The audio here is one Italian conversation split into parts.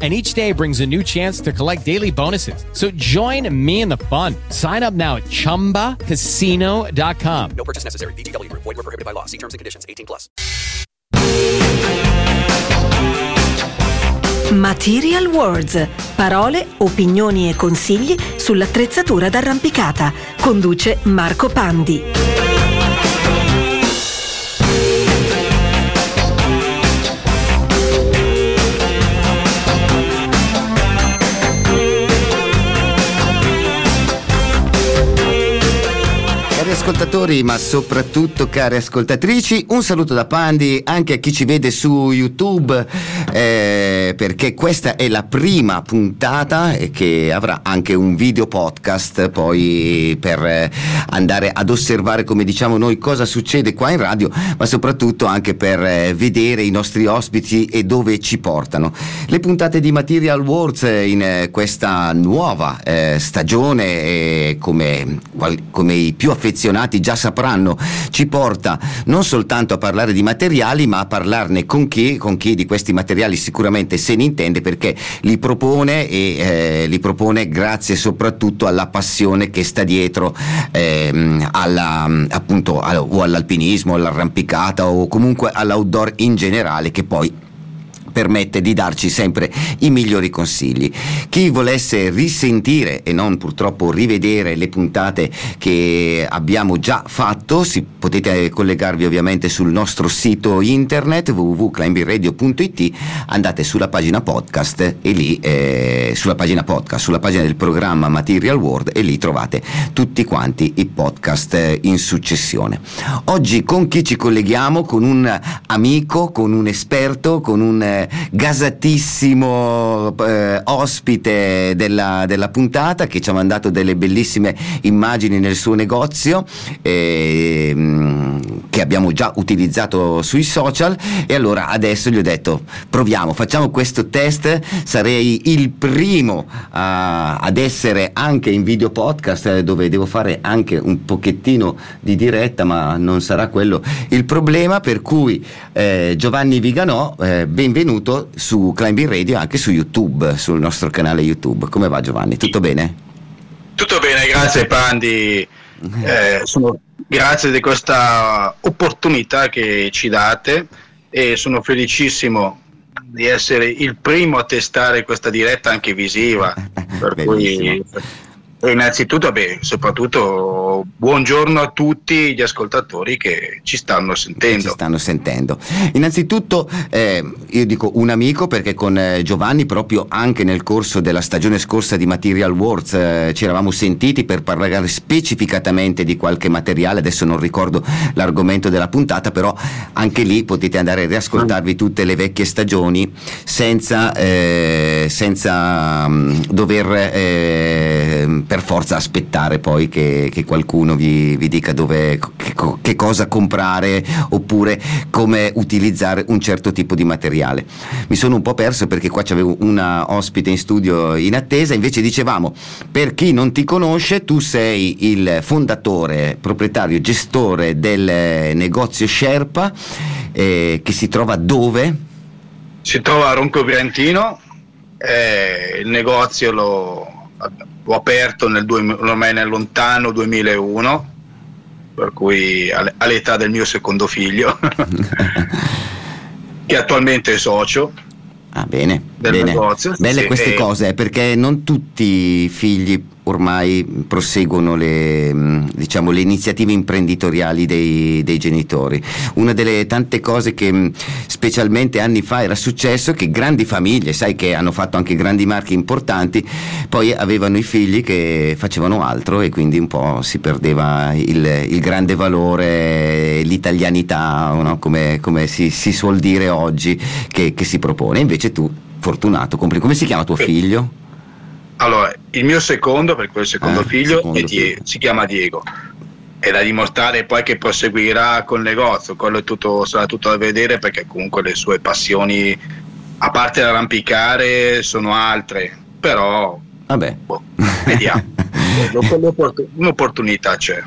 and each day brings a new chance to collect daily bonuses. So join me in the fun. Sign up now at ChumbaCasino.com. No purchase necessary. VGW Group. Void were prohibited by law. See terms and conditions. 18 plus. Material Words. Parole, opinioni e consigli sull'attrezzatura d'arrampicata. Conduce Marco Pandi. Ascoltatori, ma soprattutto care ascoltatrici, un saluto da Pandi anche a chi ci vede su YouTube, eh, perché questa è la prima puntata che avrà anche un video podcast poi per andare ad osservare, come diciamo noi, cosa succede qua in radio, ma soprattutto anche per eh, vedere i nostri ospiti e dove ci portano. Le puntate di Material in eh, questa nuova eh, stagione, come, come i più affezionati appassionati già sapranno, ci porta non soltanto a parlare di materiali, ma a parlarne con chi, con chi di questi materiali sicuramente se ne intende perché li propone e eh, li propone grazie soprattutto alla passione che sta dietro ehm, alla, appunto, o all'alpinismo, all'arrampicata o comunque all'outdoor in generale che poi permette di darci sempre i migliori consigli. Chi volesse risentire e non purtroppo rivedere le puntate che abbiamo già fatto, si, potete collegarvi ovviamente sul nostro sito internet www.climbingradio.it, andate sulla pagina podcast e lì eh, sulla pagina podcast, sulla pagina del programma Material World e lì trovate tutti quanti i podcast eh, in successione. Oggi con chi ci colleghiamo? Con un amico, con un esperto, con un eh, gasatissimo eh, ospite della, della, puntata che ci ha mandato delle bellissime immagini nel suo negozio eh, che abbiamo già utilizzato sui social. E allora adesso gli ho detto proviamo, facciamo questo test, sarei il primo a, ad essere anche in video podcast eh, dove devo fare anche un pochettino di diretta ma non sarà quello il problema. Per cui eh, Giovanni Viganò eh, benvenuto benvenuto su Climbing Radio e anche su YouTube, sul nostro canale YouTube. Come va Giovanni? Tutto bene? Tutto bene, grazie Pandi. Eh, sono, grazie di questa opportunità che ci date e sono felicissimo di essere il primo a testare questa diretta anche visiva. per cui innanzitutto, beh, soprattutto buongiorno a tutti gli ascoltatori che ci stanno sentendo. Ci stanno sentendo. Innanzitutto eh, io dico un amico perché con eh, Giovanni proprio anche nel corso della stagione scorsa di Material Wars eh, ci eravamo sentiti per parlare specificatamente di qualche materiale, adesso non ricordo l'argomento della puntata, però anche lì potete andare a riascoltarvi tutte le vecchie stagioni senza, eh, senza um, dover eh, per forza aspettare poi che, che qualcuno vi, vi, dica dove, che, che, cosa comprare oppure come utilizzare un certo tipo di materiale. Mi sono un po' perso perché qua c'avevo una ospite in studio in attesa, invece dicevamo, per chi non ti conosce, tu sei il fondatore, proprietario, gestore del negozio Sherpa eh, che si trova dove? Si trova a Ronco Virentino, eh, il negozio lo l'ho aperto nel, ormai nel lontano 2001, per cui all'età del mio secondo figlio, che attualmente è socio. Ah, bene, bene. Negozio. Belle sì, queste e... cose, perché non tutti i figli ormai proseguono le, mm, diciamo, le iniziative imprenditoriali dei, dei, genitori. Una delle tante cose che mm, specialmente anni fa era successo è che grandi famiglie, sai che hanno fatto anche grandi marchi importanti, poi avevano i figli che facevano altro e quindi un po' si perdeva il, il grande valore, l'italianità, no? come, come si, si, suol dire oggi, che, che si propone. Invece tu, fortunato, compri. Come si chiama tuo figlio? Allora, il mio secondo, perché il secondo eh, figlio, secondo Die- si chiama Diego. è da dimostrare poi che proseguirà col negozio, quello è tutto, sarà tutto da vedere perché comunque le sue passioni, a parte l'arrampicare, sono altre, però Vabbè. boh, vediamo. Un'opportunità c'è.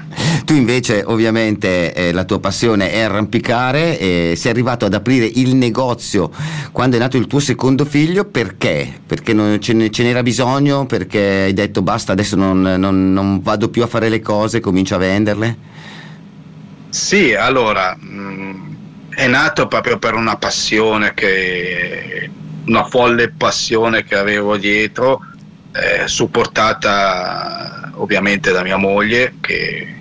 Tu invece ovviamente eh, la tua passione è arrampicare e sei arrivato ad aprire il negozio quando è nato il tuo secondo figlio perché? Perché non ce, ne- ce n'era bisogno? Perché hai detto basta adesso non, non- non vado più a fare le cose, comincio a venderle? Sì, allora, mh, è nato proprio per una passione che, una folle passione che avevo dietro, eh, supportata ovviamente da mia moglie, che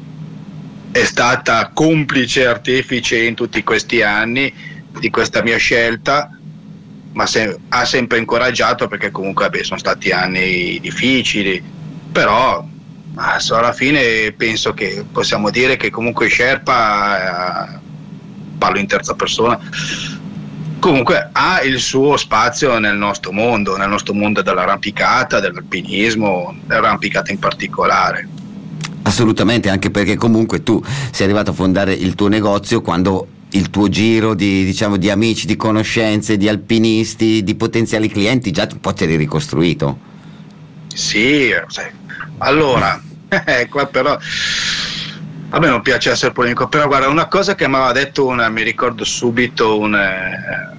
è stata complice artefice in tutti questi anni di questa mia scelta, ma se- ha sempre incoraggiato perché comunque vabbè, sono stati anni difficili, però alla fine penso che possiamo dire che comunque Sherpa, eh, parlo in terza persona, comunque ha il suo spazio nel nostro mondo, nel nostro mondo dell'arrampicata, dell'alpinismo, dell'arrampicata in particolare. Assolutamente, anche perché comunque tu sei arrivato a fondare il tuo negozio quando il tuo giro di, diciamo, di amici, di conoscenze, di alpinisti, di potenziali clienti già un po' te l'hai ricostruito. Sì, allora, eh, qua però a me non piace essere polemico, però guarda, una cosa che mi aveva detto una, mi ricordo subito un, eh,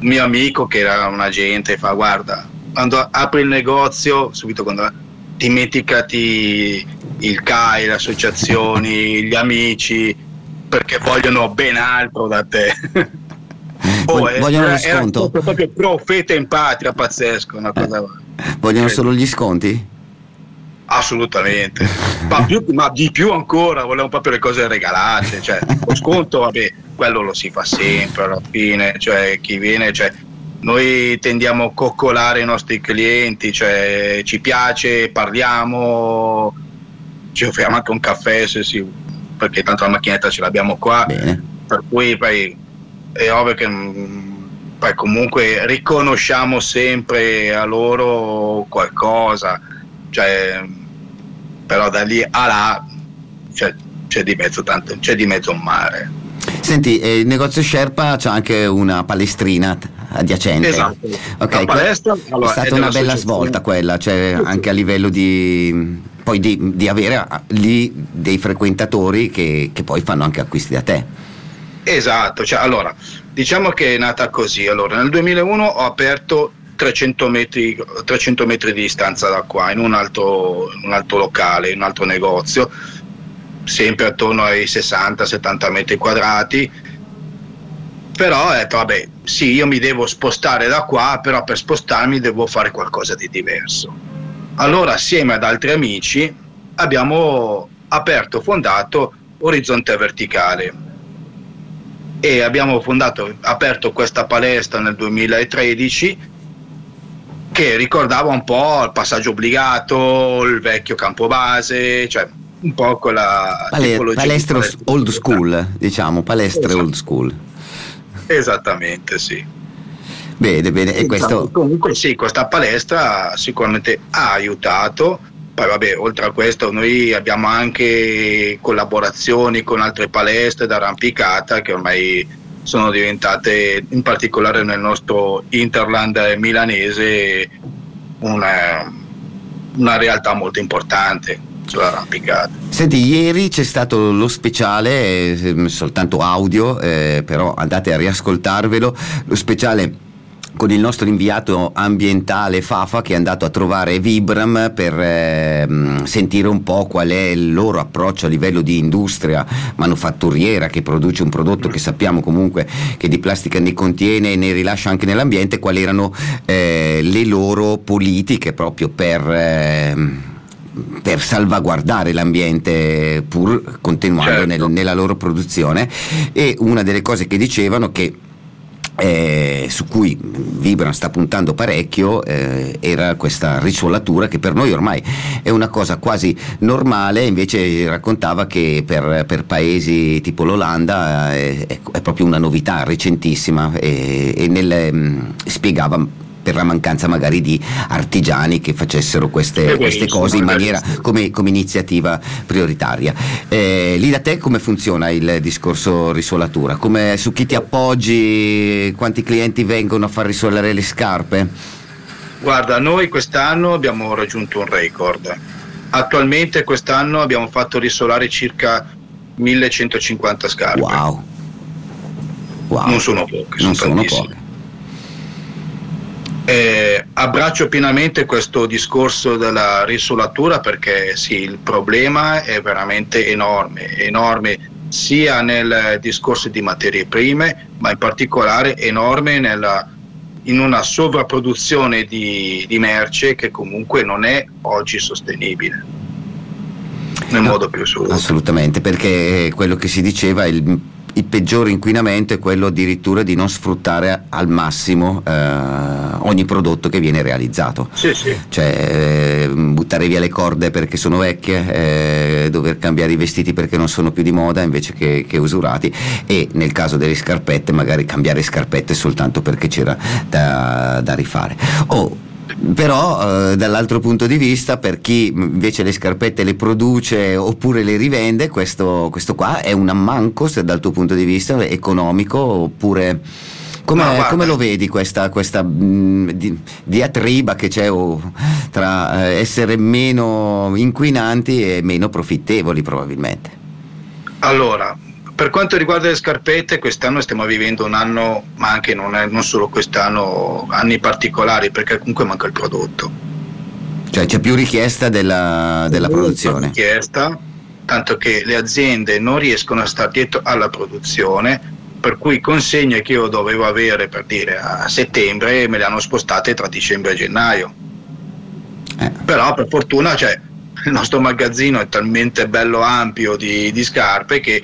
un mio amico che era un agente, fa guarda, quando apri il negozio, subito quando dimenticati il CAI, le associazioni, gli amici, perché vogliono ben altro da te. Vog- eh, vogliono lo era sconto? proprio profeta in patria, pazzesco, una cosa... Vogliono Sì. solo gli sconti? Assolutamente, ma, più- ma di più ancora, volevo proprio le cose regalate, cioè lo sconto, vabbè, quello lo si fa sempre alla fine, cioè chi viene, cioè, noi tendiamo a coccolare i nostri clienti, cioè ci piace, parliamo, ci offriamo anche un caffè se si, perché tanto la macchinetta ce l'abbiamo qua, Bene. per cui poi è ovvio che mm, poi comunque riconosciamo sempre a loro qualcosa, cioè, però da lì a là cioè, c'è di mezzo tanto, c'è di mezzo un mare. Senti, eh, il negozio Sherpa c'ha anche una palestrina adiacente. Esatto. Ok, La que- palestra, allora, è stata è una bella svolta quella, cioè anche a livello di poi di, di avere ah, lì dei frequentatori che, che poi fanno anche acquisti da te. Esatto, cioè, allora, diciamo che è nata così. Allora, nel 2001 ho aperto 300 metri, 300 metri di distanza da qua, in un altro, un altro locale, in un altro negozio, sempre attorno ai 60-70 metri quadrati. Però ho detto, vabbè, sì, io mi devo spostare da qua, però per spostarmi devo fare qualcosa di diverso. Allora, assieme ad altri amici, abbiamo aperto, fondato Orizzonte Verticale, e abbiamo fondato, aperto questa palestra nel 2013 che ricordava un po' il passaggio obbligato, il vecchio campo base, cioè un po' quella Pale- palestra. old school, diciamo, palestre Esatto. old school. Esattamente, sì. Bene, bene, e questo Comunque sì, questa palestra sicuramente ha aiutato. Poi vabbè, oltre a questo noi abbiamo anche collaborazioni con altre palestre d'arrampicata che ormai sono diventate, in particolare nel nostro Interland milanese, una, una realtà molto importante sull'arrampicata. Senti, ieri c'è stato lo speciale, eh, soltanto audio, eh, però andate a riascoltarvelo, lo speciale con il nostro inviato ambientale Fafa che è andato a trovare Vibram per eh, sentire un po' qual è il loro approccio a livello di industria manufatturiera che produce un prodotto che sappiamo comunque che di plastica ne contiene e ne rilascia anche nell'ambiente, quali erano eh, le loro politiche proprio per... ehm, per salvaguardare l'ambiente pur continuando Certo. nel- nella loro produzione e una delle cose che dicevano che eh, su cui Vibram sta puntando parecchio eh, era questa risuolatura che per noi ormai è una cosa quasi normale invece raccontava che per, per paesi tipo l'Olanda eh, è, è proprio una novità recentissima e, e nel, mm, spiegava per la mancanza magari di artigiani che facessero queste, queste cose in maniera come, come iniziativa prioritaria. Eh, lì da te come funziona il discorso risolatura? Come, su chi ti appoggi? Quanti clienti vengono a far risolare le scarpe? Guarda, noi quest'anno abbiamo raggiunto un record. Attualmente quest'anno abbiamo fatto risolare circa 1150 scarpe. Wow. Wow. Non sono poche, sono Non sono poche. Eh, abbraccio pienamente questo discorso della risolatura perché sì, il problema è veramente enorme, enorme sia nel discorso di materie prime, ma in particolare enorme nella- in una sovrapproduzione di, di merce che comunque non è oggi sostenibile nel No, modo più assoluto. Assolutamente, perché quello che si diceva, il, il peggiore inquinamento è quello addirittura di non sfruttare al massimo eh, ogni prodotto che viene realizzato. Sì, sì. Cioè, eh, buttare via le corde perché sono vecchie, eh, dover cambiare i vestiti perché non sono più di moda invece che, che usurati e nel caso delle scarpette magari cambiare scarpette soltanto perché c'era da, da rifare. Oh, però eh, dall'altro punto di vista per chi invece le scarpette le produce oppure le rivende questo, questo qua è un ammanco se dal tuo punto di vista economico oppure come, come lo vedi questa, questa mh, di- diatriba che c'è oh, tra eh, essere meno inquinanti e meno profittevoli probabilmente? Allora, per quanto riguarda le scarpette, quest'anno stiamo vivendo un anno, ma anche non, è, non solo quest'anno, anni particolari, perché comunque manca il prodotto. Cioè c'è più richiesta della, della produzione. richiesta, tanto che le aziende non riescono a stare dietro alla produzione, per cui consegne che io dovevo avere per dire a settembre me le hanno spostate tra dicembre e gennaio. Eh. Però per fortuna cioè, il nostro magazzino è talmente bello ampio di, di scarpe che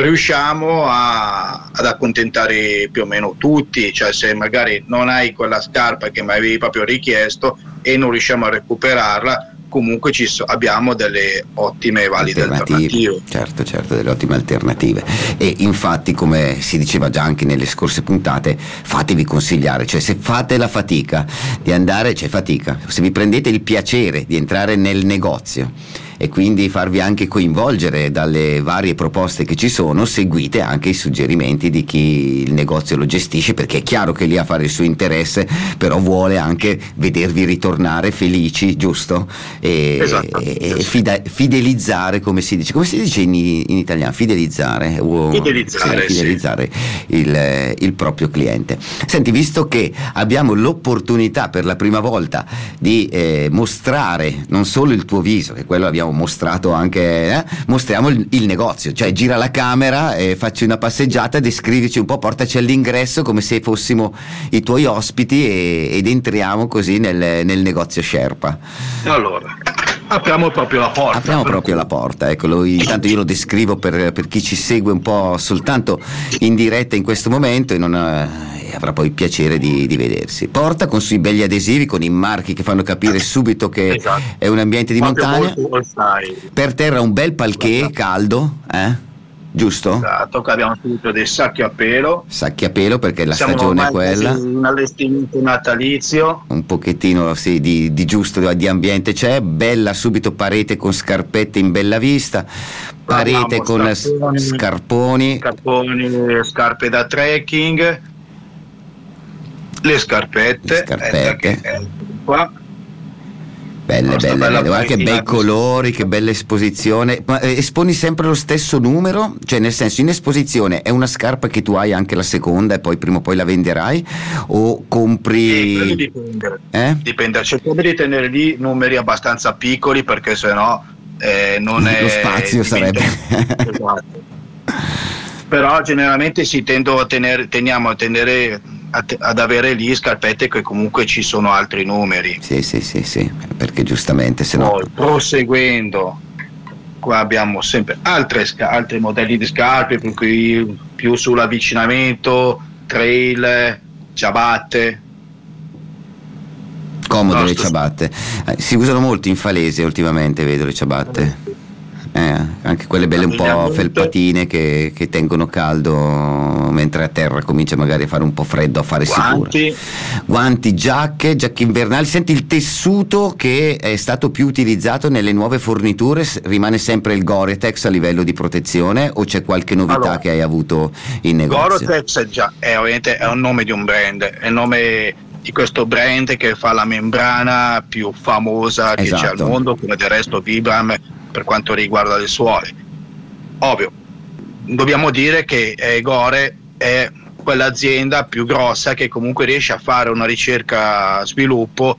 riusciamo a- ad accontentare più o meno tutti, cioè se magari non hai quella scarpa che mi avevi proprio richiesto e non riusciamo a recuperarla, comunque ci so- abbiamo delle ottime e valide alternative. Certo, certo, delle ottime alternative. E infatti, come si diceva già anche nelle scorse puntate, fatevi consigliare, cioè se fate la fatica di andare, c'è fatica, se vi prendete il piacere di entrare nel negozio e quindi farvi anche coinvolgere dalle varie proposte che ci sono, seguite anche i suggerimenti di chi il negozio lo gestisce, perché è chiaro che lì a fare il suo interesse, però vuole anche vedervi ritornare felici, giusto? E, Esatto. e- fida- fidelizzare, come si dice, come si dice in, in italiano? Fidelizzare, Fidelizzare, sì. fidelizzare il, il proprio cliente. Senti, visto che abbiamo l'opportunità per la prima volta di eh, mostrare non solo il tuo viso, che quello abbiamo mostrato anche, eh, mostriamo il, il negozio, cioè gira la camera e facci una passeggiata, descrivici un po', portaci all'ingresso come se fossimo i tuoi ospiti e- ed entriamo così nel, nel negozio Sherpa. Allora, apriamo proprio la porta. Apriamo proprio la porta, eccolo, intanto io lo descrivo per, per chi ci segue un po' soltanto in diretta in questo momento e non eh, e avrà poi il piacere di, di vedersi. Porta con sui belli adesivi, con i marchi che fanno capire subito che Esatto. è un ambiente di Proprio montagna. Per terra un bel palquet caldo, eh? giusto? Esatto, che abbiamo subito dei sacchi a pelo. Sacchi a pelo perché la Siamo stagione è quella. un allestimento natalizio. un pochettino sì, di, di giusto di ambiente c'è, bella subito parete con scarpette in bella vista, parete Abbiamo con scarponi, scarponi, Scarponi, scarpe da trekking, le scarpette, Le scarpette. che è qua. belle, belle, belle. guarda che bei colori, che bella esposizione, ma eh, esponi sempre lo stesso numero? Cioè nel senso in esposizione è una scarpa che tu hai anche la seconda e poi prima o poi la venderai o compri... dipende. Eh? Dipende, cerchiamo di tenere lì numeri abbastanza piccoli perché sennò eh, non è Lo spazio diventa- sarebbe- Esatto. Però generalmente si tendo a tenere, teniamo a tenere ad avere lì scarpette che comunque ci sono altri numeri. Sì, sì, sì, sì, perché giustamente se no... Poi proseguendo, qua abbiamo sempre altre altri modelli di scarpe, per cui più sull'avvicinamento, trail, ciabatte. Comode No, le ciabatte. Eh, si usano molto in falese ultimamente, vedo le ciabatte. Eh, anche quelle belle un po' felpatine che, che tengono caldo mentre a terra comincia magari a fare un po' freddo a fare sicuro. Guanti, giacche, giacche invernali. Senti il tessuto che è stato più utilizzato nelle nuove forniture rimane sempre il Gore-Tex a livello di protezione o c'è qualche novità Allora, che hai avuto in negozio? Gorotex è già è, ovviamente è un nome di un brand, è il nome di questo brand che fa la membrana più famosa che c'è al Esatto. mondo, come del resto Vibram per quanto riguarda le suole. Ovvio, dobbiamo dire che eh, Gore è quell'azienda più grossa che comunque riesce a fare una ricerca sviluppo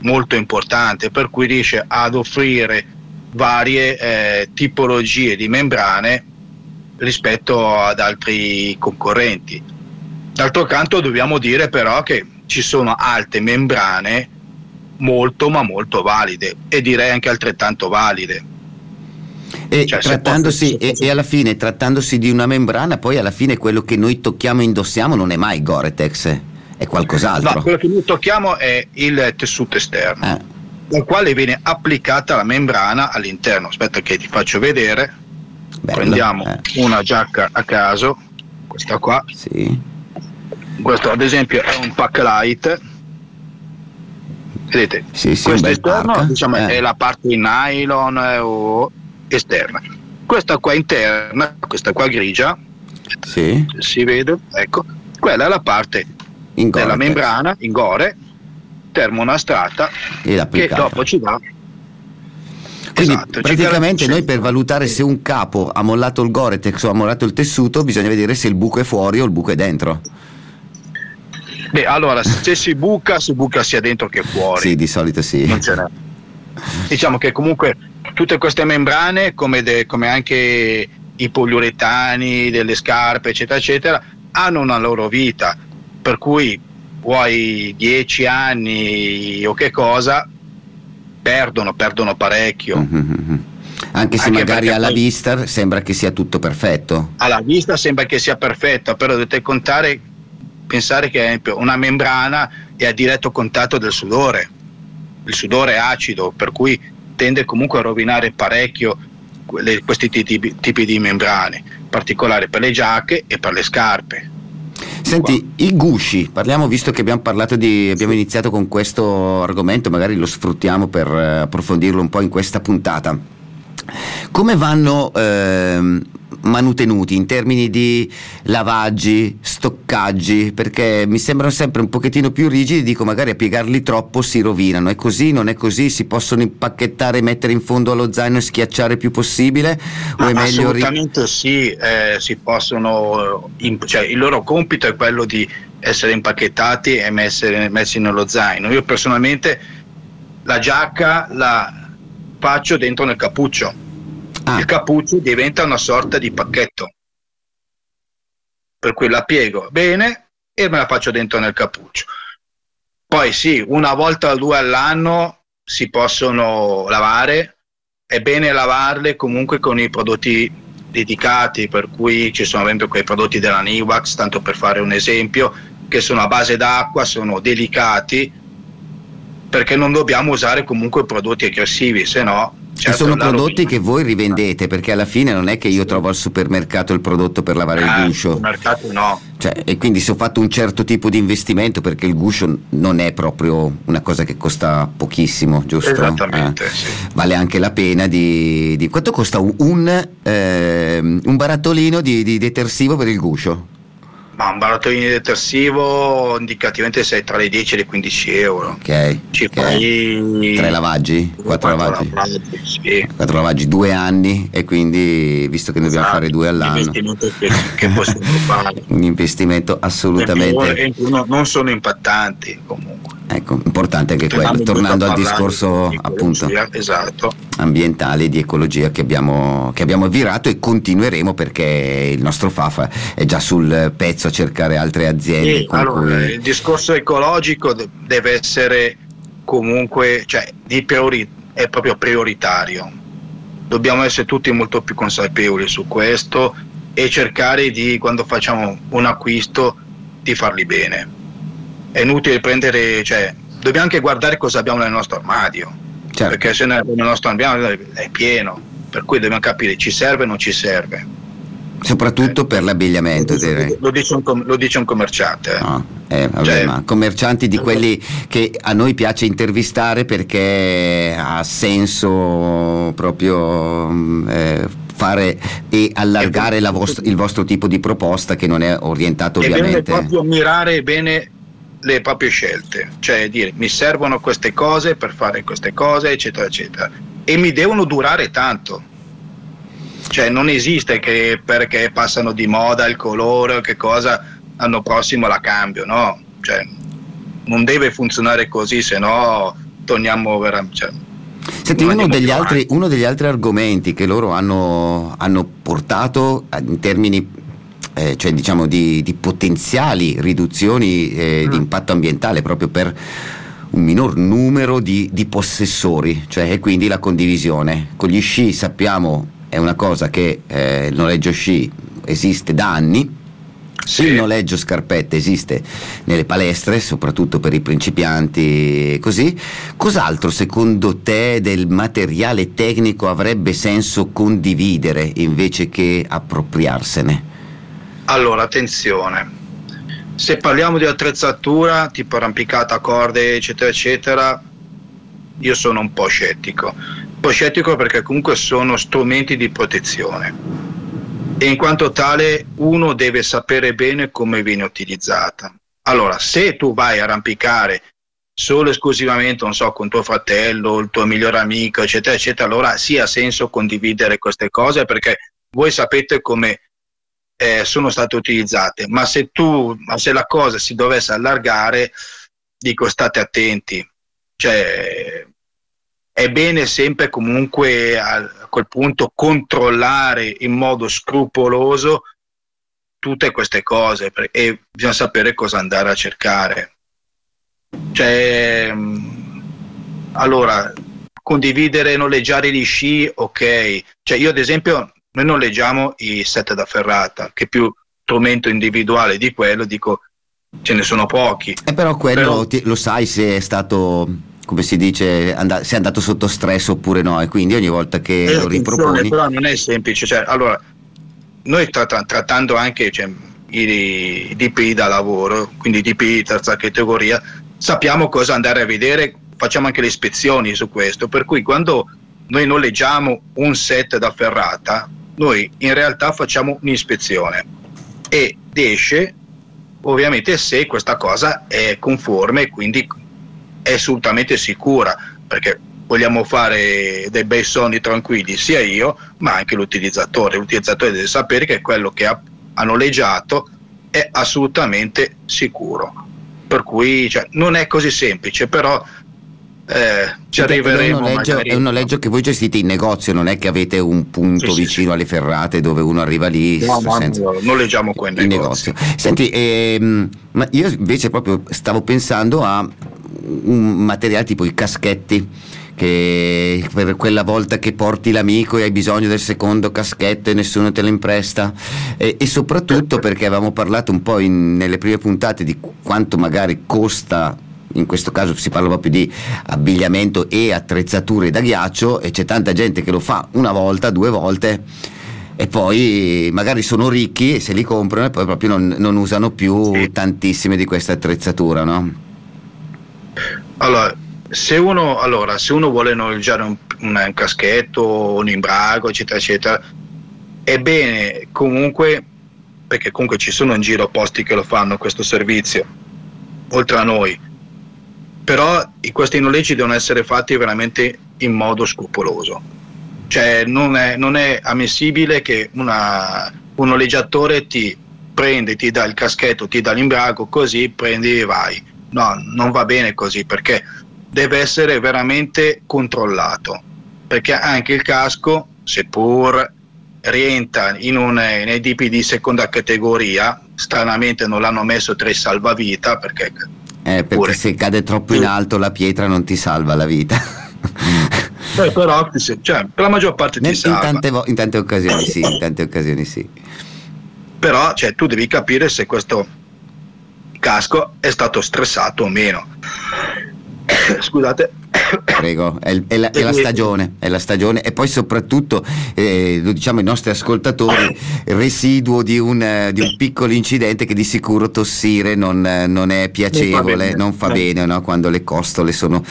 molto importante, per cui riesce ad offrire varie eh, tipologie di membrane rispetto ad altri concorrenti. D'altro canto dobbiamo dire però che ci sono altre membrane molto ma molto valide e direi anche altrettanto valide. E, Cioè, trattandosi, e, e alla fine, trattandosi di una membrana, poi alla fine quello che noi tocchiamo e indossiamo non è mai Gore-Tex, è qualcos'altro. No, quello che noi tocchiamo è il tessuto esterno, Eh, dal quale viene applicata la membrana all'interno. Aspetta che ti faccio vedere. bello, Prendiamo eh, una giacca a caso, questa qua. sì. Questo ad esempio è un pack light. Vedete? Sì, sì, Questo esterno diciamo, eh. è la parte in nylon eh, o esterna. Questa qua interna, questa qua grigia, Sì, si vede, ecco, quella è la parte in della membrana in gore termonastrata che dopo ci dà Quindi Esatto, praticamente noi per valutare se un capo ha mollato il Gore-Tex o ha mollato il tessuto bisogna vedere se il buco è fuori o il buco è dentro. Beh, allora, se si buca, si buca sia dentro che fuori. Sì, di solito sì. non ce n'è. Diciamo che comunque tutte queste membrane, come, de- come anche i poliuretani delle scarpe, eccetera, eccetera, hanno una loro vita, per cui vuoi 10 anni o che cosa, perdono, perdono parecchio. Mhm. Anche se Anche magari alla poi- vista sembra che sia tutto perfetto. Alla vista sembra che sia perfetta, però dovete contare, pensare che una membrana è a diretto contatto del sudore. Il sudore è acido, per cui tende comunque a rovinare parecchio quelle- questi tipi, tipi di membrane, in particolare per le giacche e per le scarpe. Senti, i gusci, parliamo visto che abbiamo parlato di abbiamo iniziato con questo argomento, magari lo sfruttiamo per eh, approfondirlo un po' in questa puntata. Come vanno ehm, manutenuti in termini di lavaggi, stoccaggi? Perché mi sembrano sempre un pochettino più rigidi, dico magari a piegarli troppo si rovinano. È così, non è così? Si possono impacchettare, mettere in fondo allo zaino e schiacciare il più possibile? O è meglio ri- assolutamente sì, eh, si possono, in- cioè, il loro compito è quello di essere impacchettati e messe- messi nello zaino. Io personalmente la giacca la faccio dentro nel cappuccio. Ah. Il cappuccio diventa una sorta di pacchetto. Per cui la piego bene e me la faccio dentro nel cappuccio. Poi sì, una volta o due all'anno si possono lavare, è bene lavarle comunque con i prodotti dedicati, per cui ci sono ad esempio quei prodotti della Nivax, tanto per fare un esempio, che sono a base d'acqua, sono delicati, perché non dobbiamo usare comunque prodotti aggressivi, se no... Certo, sono prodotti che voi rivendete perché alla fine non è che io trovo al supermercato il prodotto per lavare il Eh, guscio. sul mercato no. Cioè, e quindi se ho fatto un certo tipo di investimento perché il guscio non è proprio una cosa che costa pochissimo, giusto? Esattamente, Eh, sì. Vale anche la pena di... di- Quanto costa un, ehm, un barattolino di, di detersivo per il guscio? Ma un barattolino di detersivo indicativamente sei tra le 10 e le 15 euro. Ok. Ci ok. fai Tre lavaggi? Quattro lavaggi? Sì. Quattro lavaggi, due anni e quindi visto che dobbiamo Esatto, fare due all'anno, che, che possiamo fare. un investimento assolutamente... E non sono impattanti comunque. Ecco, importante anche quello, tornando al discorso di appunto Esatto. ambientale di ecologia che abbiamo, che abbiamo avvirato e continueremo perché il nostro FAF è già sul pezzo a cercare altre aziende con allora, cui... il discorso ecologico de- deve essere comunque, cioè, di priori- è proprio prioritario. Dobbiamo essere tutti molto più consapevoli su questo e cercare di, quando facciamo un acquisto, di farli bene. È inutile prendere, cioè, dobbiamo anche guardare cosa abbiamo nel nostro armadio, Certo. perché se nel nostro armadio è pieno. per cui dobbiamo capire ci serve o non ci serve. Soprattutto per l'abbigliamento, direi. Lo dice un, com- lo dice un commerciante. eh. No, eh, vabbè, Cioè- ma commercianti di quelli che a noi piace intervistare perché ha senso proprio mm, eh, fare e allargare la vostra- il vostro tipo di proposta che non è orientato e bene ovviamente. proprio mirare bene le proprie scelte, cioè dire mi servono queste cose per fare queste cose, eccetera, eccetera, e mi devono durare tanto. Cioè non esiste che perché passano di moda il colore che cosa l'anno prossimo la cambio, no? Cioè, non deve funzionare così, se no torniamo veramente... Cioè, Senti, uno degli, altri, uno degli altri argomenti che loro hanno, hanno portato eh, in termini eh, cioè diciamo di, di potenziali riduzioni eh, Mm. di impatto ambientale proprio per un minor numero di, di possessori, cioè e quindi la condivisione. Con gli sci sappiamo è una cosa che eh, il noleggio sci esiste da anni, Sì. il noleggio scarpette esiste nelle palestre, soprattutto per i principianti e così. Cos'altro secondo te del materiale tecnico avrebbe senso condividere invece che appropriarsene? Allora, attenzione. Se parliamo di attrezzatura, tipo arrampicata, corde, eccetera, eccetera, io sono un po' scettico. Un po' scettico perché comunque sono strumenti di protezione. E in quanto tale uno deve sapere bene come viene utilizzata. Allora, se tu vai a arrampicare solo e esclusivamente, non so, con tuo fratello, il tuo migliore amico, eccetera, eccetera, allora sì ha senso condividere queste cose perché voi sapete come eh, sono state utilizzate, ma se tu, ma se la cosa si dovesse allargare, dico state attenti, cioè è bene sempre comunque a, quel punto controllare in modo scrupoloso tutte queste cose e bisogna sapere cosa andare a cercare. Cioè, mh, allora, condividere, noleggiare gli sci, ok. Cioè, io ad esempio, noi noleggiamo i set da ferrata, che più strumento individuale di quello, dico, ce ne sono pochi. E però quello Però- ti- lo sai se è stato, come si dice, and- se è andato sotto stress oppure no, e quindi ogni volta che Eh, lo riproponi... Però non è semplice, cioè, allora, noi tra- tra- trattando anche cioè, i, i DPI da lavoro, quindi DPI terza categoria, sappiamo cosa andare a vedere, facciamo anche le ispezioni su questo, per cui quando noi noleggiamo un set da ferrata, noi in realtà facciamo un'ispezione ed esce ovviamente se questa cosa è conforme e quindi è assolutamente sicura, perché vogliamo fare dei bei sonni tranquilli sia io ma anche l'utilizzatore. L'utilizzatore deve sapere che quello che ha, ha noleggiato è assolutamente sicuro. Per cui cioè, non è così semplice, però eh, ci Ed è- arriveremo. un, noleggio, è un noleggio che voi gestite in negozio, non è che avete un punto Sì, vicino sì. alle ferrate dove uno arriva lì No, no, senza- no, noleggiamo qua in in negozio. negozio. Senti, ehm, ma io invece proprio stavo pensando a un materiale tipo i caschetti che per quella volta che porti l'amico e hai bisogno del secondo caschetto e nessuno te lo impresta e, e soprattutto perché avevamo parlato un po' in- nelle prime puntate di qu- quanto magari costa in questo caso si parla proprio di abbigliamento e attrezzature da ghiaccio e c'è tanta gente che lo fa una volta, due volte e poi magari sono ricchi e se li comprano e poi proprio non, non usano più Sì. tantissime di questa attrezzatura, no? Allora, se uno, allora, se uno vuole noleggiare un, un caschetto, un imbrago, eccetera, eccetera, è bene comunque, perché comunque ci sono in giro posti che lo fanno questo servizio, oltre a noi, però questi noleggi devono essere fatti veramente in modo scrupoloso. Cioè non è, non è ammissibile che una- un noleggiatore ti prende, ti dà il caschetto, ti dà l'imbrago, così prendi e vai. No, non va bene così perché deve essere veramente controllato. Perché anche il casco, seppur rientra in un, tipi di seconda categoria, stranamente non l'hanno messo tra i salvavita perché Eh, perché Pure. se cade troppo in alto la pietra non ti salva la vita. Poi però ti cioè, per la maggior parte ti Nel- in, salva. tante vo- in tante occasioni sì, in tante occasioni sì. però cioè, tu devi capire se questo casco è stato stressato o meno. scusate, Prego, è, è la, è la stagione, è la stagione. E poi soprattutto, eh, lo diciamo ai nostri ascoltatori, residuo di un, eh, di un piccolo incidente che di sicuro tossire non, eh, non è piacevole, non fa bene no? quando le costole sono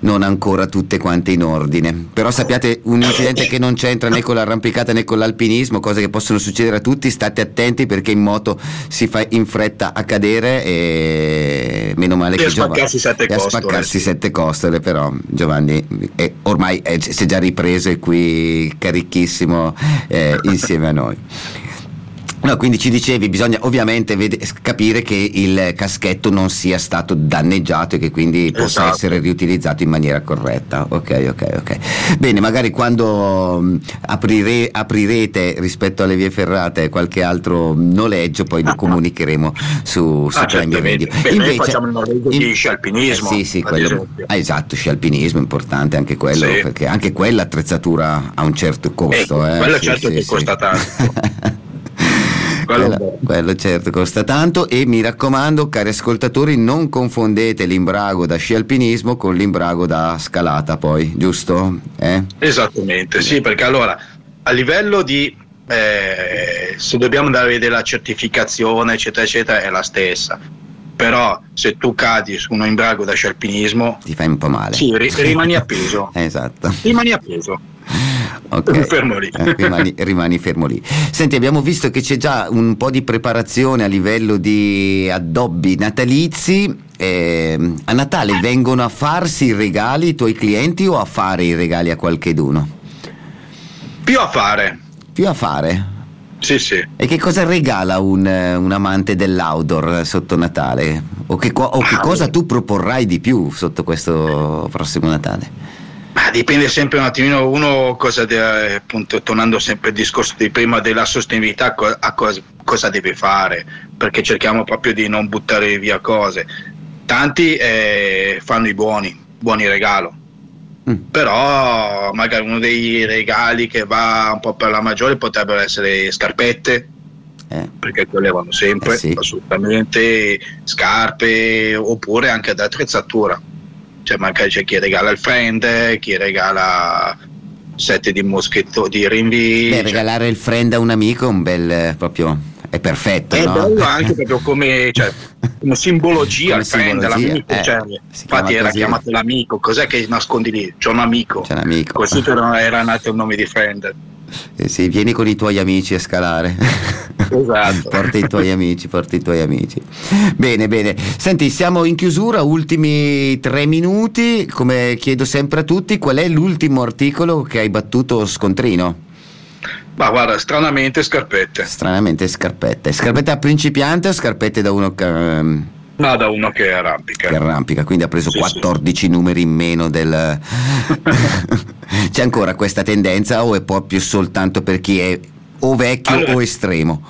non ancora tutte quante in ordine. Però sappiate, un incidente che non c'entra né con l'arrampicata né con l'alpinismo, cose che possono succedere a tutti, state attenti perché in moto si fa in fretta a cadere e meno male E che a Giovanni- spaccarsi sette e a spaccarsi sette costole, però Giovanni è- ormai è- si è già ripreso qui carichissimo eh, insieme a noi. No, quindi ci dicevi, bisogna ovviamente vede- capire che il caschetto non sia stato danneggiato e che quindi possa Esatto. essere riutilizzato in maniera corretta. Ok, ok, ok. Bene, magari quando mh, aprire- aprirete rispetto alle vie ferrate qualche altro noleggio, poi lo comunicheremo su, su Ah, certamente. Radio. Beh, facciamo il noleggio di sci alpinismo, eh sì, sì, quello, ah, esatto, sci alpinismo importante anche quello, Sì. perché anche quella attrezzatura ha un certo costo. Ecco, eh, quello sì, certo sì, che sì. costa tanto. Quello Quello, certo costa tanto e mi raccomando cari ascoltatori non confondete l'imbrago da sci alpinismo con l'imbrago da scalata poi, giusto? Eh? Esattamente, sì, perché allora a livello di eh, se dobbiamo andare a vedere la certificazione, eccetera, eccetera, è la stessa. Però se tu cadi su un imbrago da sci alpinismo, Ti fai un po' male. sì, ri- rimani appeso. Esatto. Rimani appeso. Ok. Fermo lì. Eh, rimani, rimani fermo lì. Senti, abbiamo visto che c'è già un po' di preparazione a livello di addobbi natalizi. Eh, a Natale vengono a farsi i regali i tuoi clienti o a fare i regali a qualcheduno? Più a fare. Più a fare. Sì, sì. E che cosa regala un, un amante dell'outdoor sotto Natale? O che, o che Ah, cosa tu proporrai di più sotto questo prossimo Natale? Ma dipende sempre un attimino uno cosa de- appunto tornando sempre al discorso di prima della sostenibilità a cos- cosa deve fare? Perché cerchiamo proprio di non buttare via cose. Tanti eh, fanno i buoni buoni regalo. Mm. però magari uno dei regali che va un po' per la maggiore potrebbero essere scarpette. Eh, perché quelle vanno sempre Eh sì. assolutamente scarpe oppure anche ad attrezzatura cioè magari c'è chi regala il friend chi regala set di moschetto di rinvii Beh, cioè, regalare il friend a un amico è un bel proprio è perfetto, è no? bello anche proprio come, cioè, come simbologia Come il friend simbologia, l'amico eh, cioè, infatti era così. chiamato l'amico cos'è che nascondi lì? c'è un amico C'è un amico. così era, era nato il nome di friend Eh sì, vieni con i tuoi amici a scalare. Esatto. porta i tuoi amici, porta i tuoi amici. Bene, bene. Senti, siamo in chiusura, ultimi tre minuti. Come chiedo sempre a tutti, qual è l'ultimo articolo che hai battuto scontrino? ma guarda stranamente scarpette Stranamente scarpette. Scarpette a principiante o scarpette da uno che, ehm, no da uno che arrampica che arrampica, quindi ha preso Sì, 14 numeri in meno del... C'è ancora questa tendenza o è proprio soltanto per chi è o vecchio Allora- o estremo?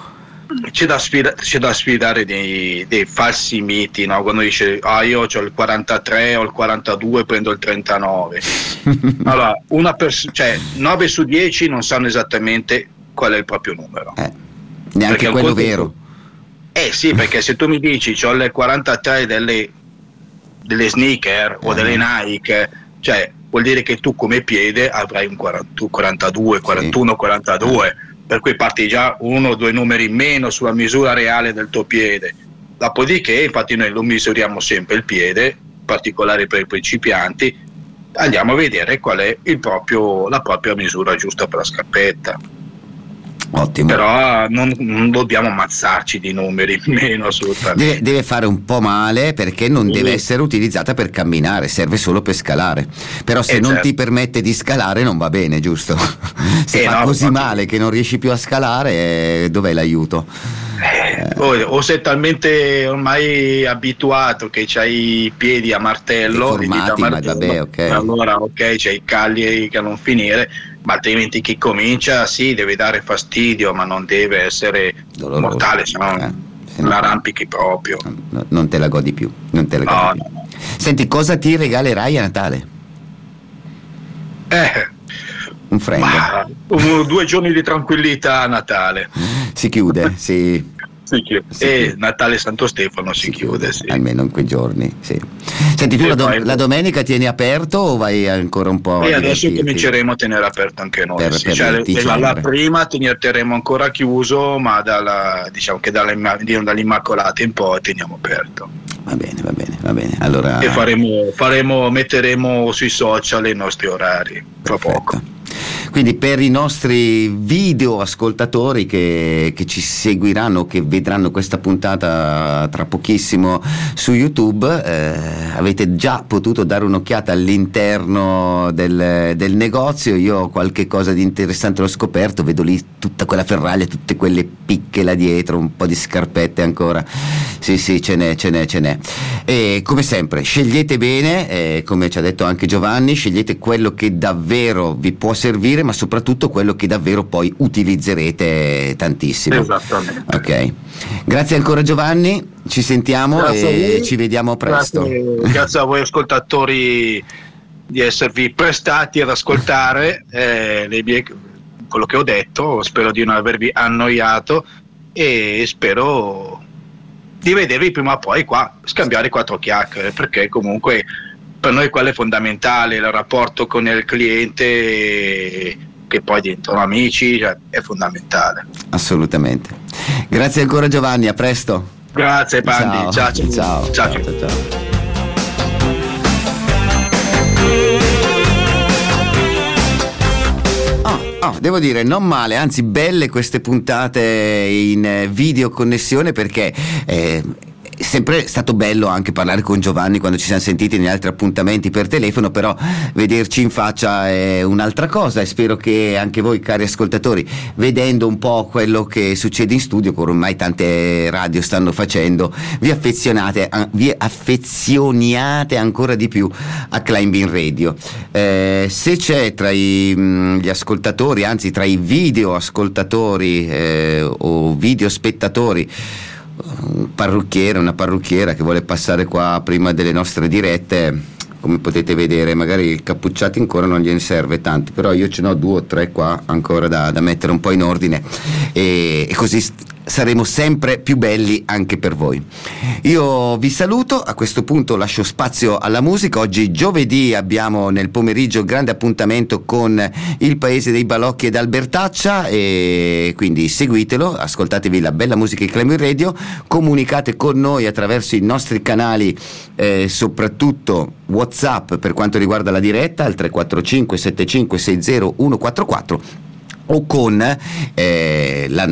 c'è da, sfida- c'è da sfidare dei, dei falsi miti, no? quando dice ah io ho il 43 o il 42 prendo il 39. allora, una pers- cioè, 9 su 10 non sanno esattamente qual è il proprio numero. Eh, neanche Perché quello vero. Eh sì, perché se tu mi dici ho le 43 delle, delle sneaker o Eh. delle Nike, cioè vuol dire che tu come piede avrai un 40 42, 41, 42, per cui parti già uno o due numeri in meno sulla misura reale del tuo piede. Dopodiché, infatti noi lo misuriamo sempre il piede, in particolare per i principianti, andiamo a vedere qual è proprio- la propria misura giusta per la scarpetta. Ottimo. Però non, non dobbiamo ammazzarci di numeri meno assolutamente. Deve, deve fare un po' male perché non Sì. deve essere utilizzata per camminare, serve solo per scalare. Però se Eh, non certo. ti permette di scalare non va bene, giusto? Se Eh, fa no, così infatti. male che non riesci più a scalare, eh, dov'è l'aiuto? Eh, o, o sei talmente ormai abituato che c'hai i piedi a martello, dita a ma martello, vabbè, ok. allora ok, c'hai i calli che non finire, ma altrimenti chi comincia sì deve dare fastidio, ma non deve essere Doloroso. mortale, se no Eh, se no- la arrampichi proprio. No, non te la godi più. Non te la No, godi più. Senti, cosa ti regalerai a Natale? Eh, Un un- due giorni di tranquillità a Natale. Si chiude, si, si chiude. Si e chiude. Natale Santo Stefano si, Si chiude, sì. Almeno in quei giorni, sì. Senti, tu la, do- poi- la domenica tieni aperto o vai ancora un po' E adesso cominceremo a tenere aperto anche noi. Per- sì. per Cioè, dicembre. la prima teneremo ancora chiuso, ma dalla, diciamo che dalla, dall'Immacolata in poi teniamo aperto. Va bene, va bene, va bene. Allora, E faremo, faremo, metteremo sui social i nostri orari Perfetto. poco. Quindi per i nostri video ascoltatori che, che ci seguiranno, che vedranno questa puntata tra pochissimo su YouTube, eh, avete già potuto dare un'occhiata all'interno del, del negozio. Io ho qualche cosa di interessante l'ho scoperto, vedo lì tutta quella ferraglia, tutte quelle picche là dietro, un po' di scarpette ancora. Sì, sì, ce n'è, ce n'è, ce n'è. E come sempre, scegliete bene, eh, come ci ha detto anche Giovanni, scegliete quello che davvero vi può servire, ma soprattutto quello che davvero poi utilizzerete tantissimo. Esattamente. Ok, grazie ancora Giovanni, ci sentiamo Grazie e ci vediamo presto. Grazie, grazie a voi ascoltatori di esservi prestati ad ascoltare eh, mie- quello che ho detto, spero di non avervi annoiato e spero di vedervi prima o poi qua, scambiare quattro chiacchiere, perché comunque per noi quello è fondamentale, il rapporto con il cliente che poi diventano amici, cioè, è fondamentale. Assolutamente. Grazie ancora Giovanni, a presto. Grazie Pandi, ciao ciao. ciao, ciao. ciao, ciao. Ah, ah, devo dire, non male, anzi belle queste puntate in eh, video connessione perché eh, sempre stato bello anche parlare con Giovanni quando ci siamo sentiti negli altri appuntamenti per telefono, però vederci in faccia è un'altra cosa e spero che anche voi cari ascoltatori, vedendo un po' quello che succede in studio, che ormai tante radio stanno facendo, vi affezionate, vi affezioniate ancora di più a Climbing Radio. Eh, se c'è tra i, mh, gli ascoltatori, anzi tra i video ascoltatori eh, o video spettatori, un parrucchiere, una parrucchiera che vuole passare qua prima delle nostre dirette, come potete vedere, magari il cappucciati ancora non gliene serve tanti, però io ce n'ho due o tre qua ancora da, da mettere un po' in ordine. E, e così saremo sempre più belli anche per voi. Io vi saluto, a questo punto lascio spazio alla musica, oggi giovedì abbiamo nel pomeriggio grande appuntamento con il paese dei balocchi ed Albertaccia e quindi seguitelo, ascoltatevi la bella musica di Climate Radio, comunicate con noi attraverso i nostri canali, eh, soprattutto WhatsApp per quanto riguarda la diretta al 345 7560 144 o con eh, la,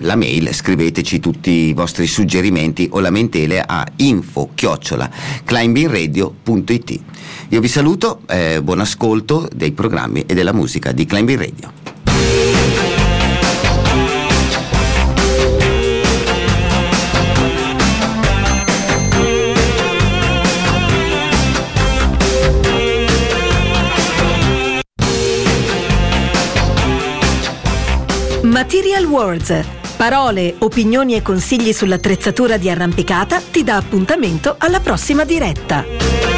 la mail scriveteci tutti i vostri suggerimenti o lamentele a info chiocciola climbingradio.it io vi saluto eh, buon ascolto dei programmi e della musica di Climbing Radio Material Words. Parole, opinioni e consigli sull'attrezzatura di arrampicata ti dà appuntamento alla prossima diretta.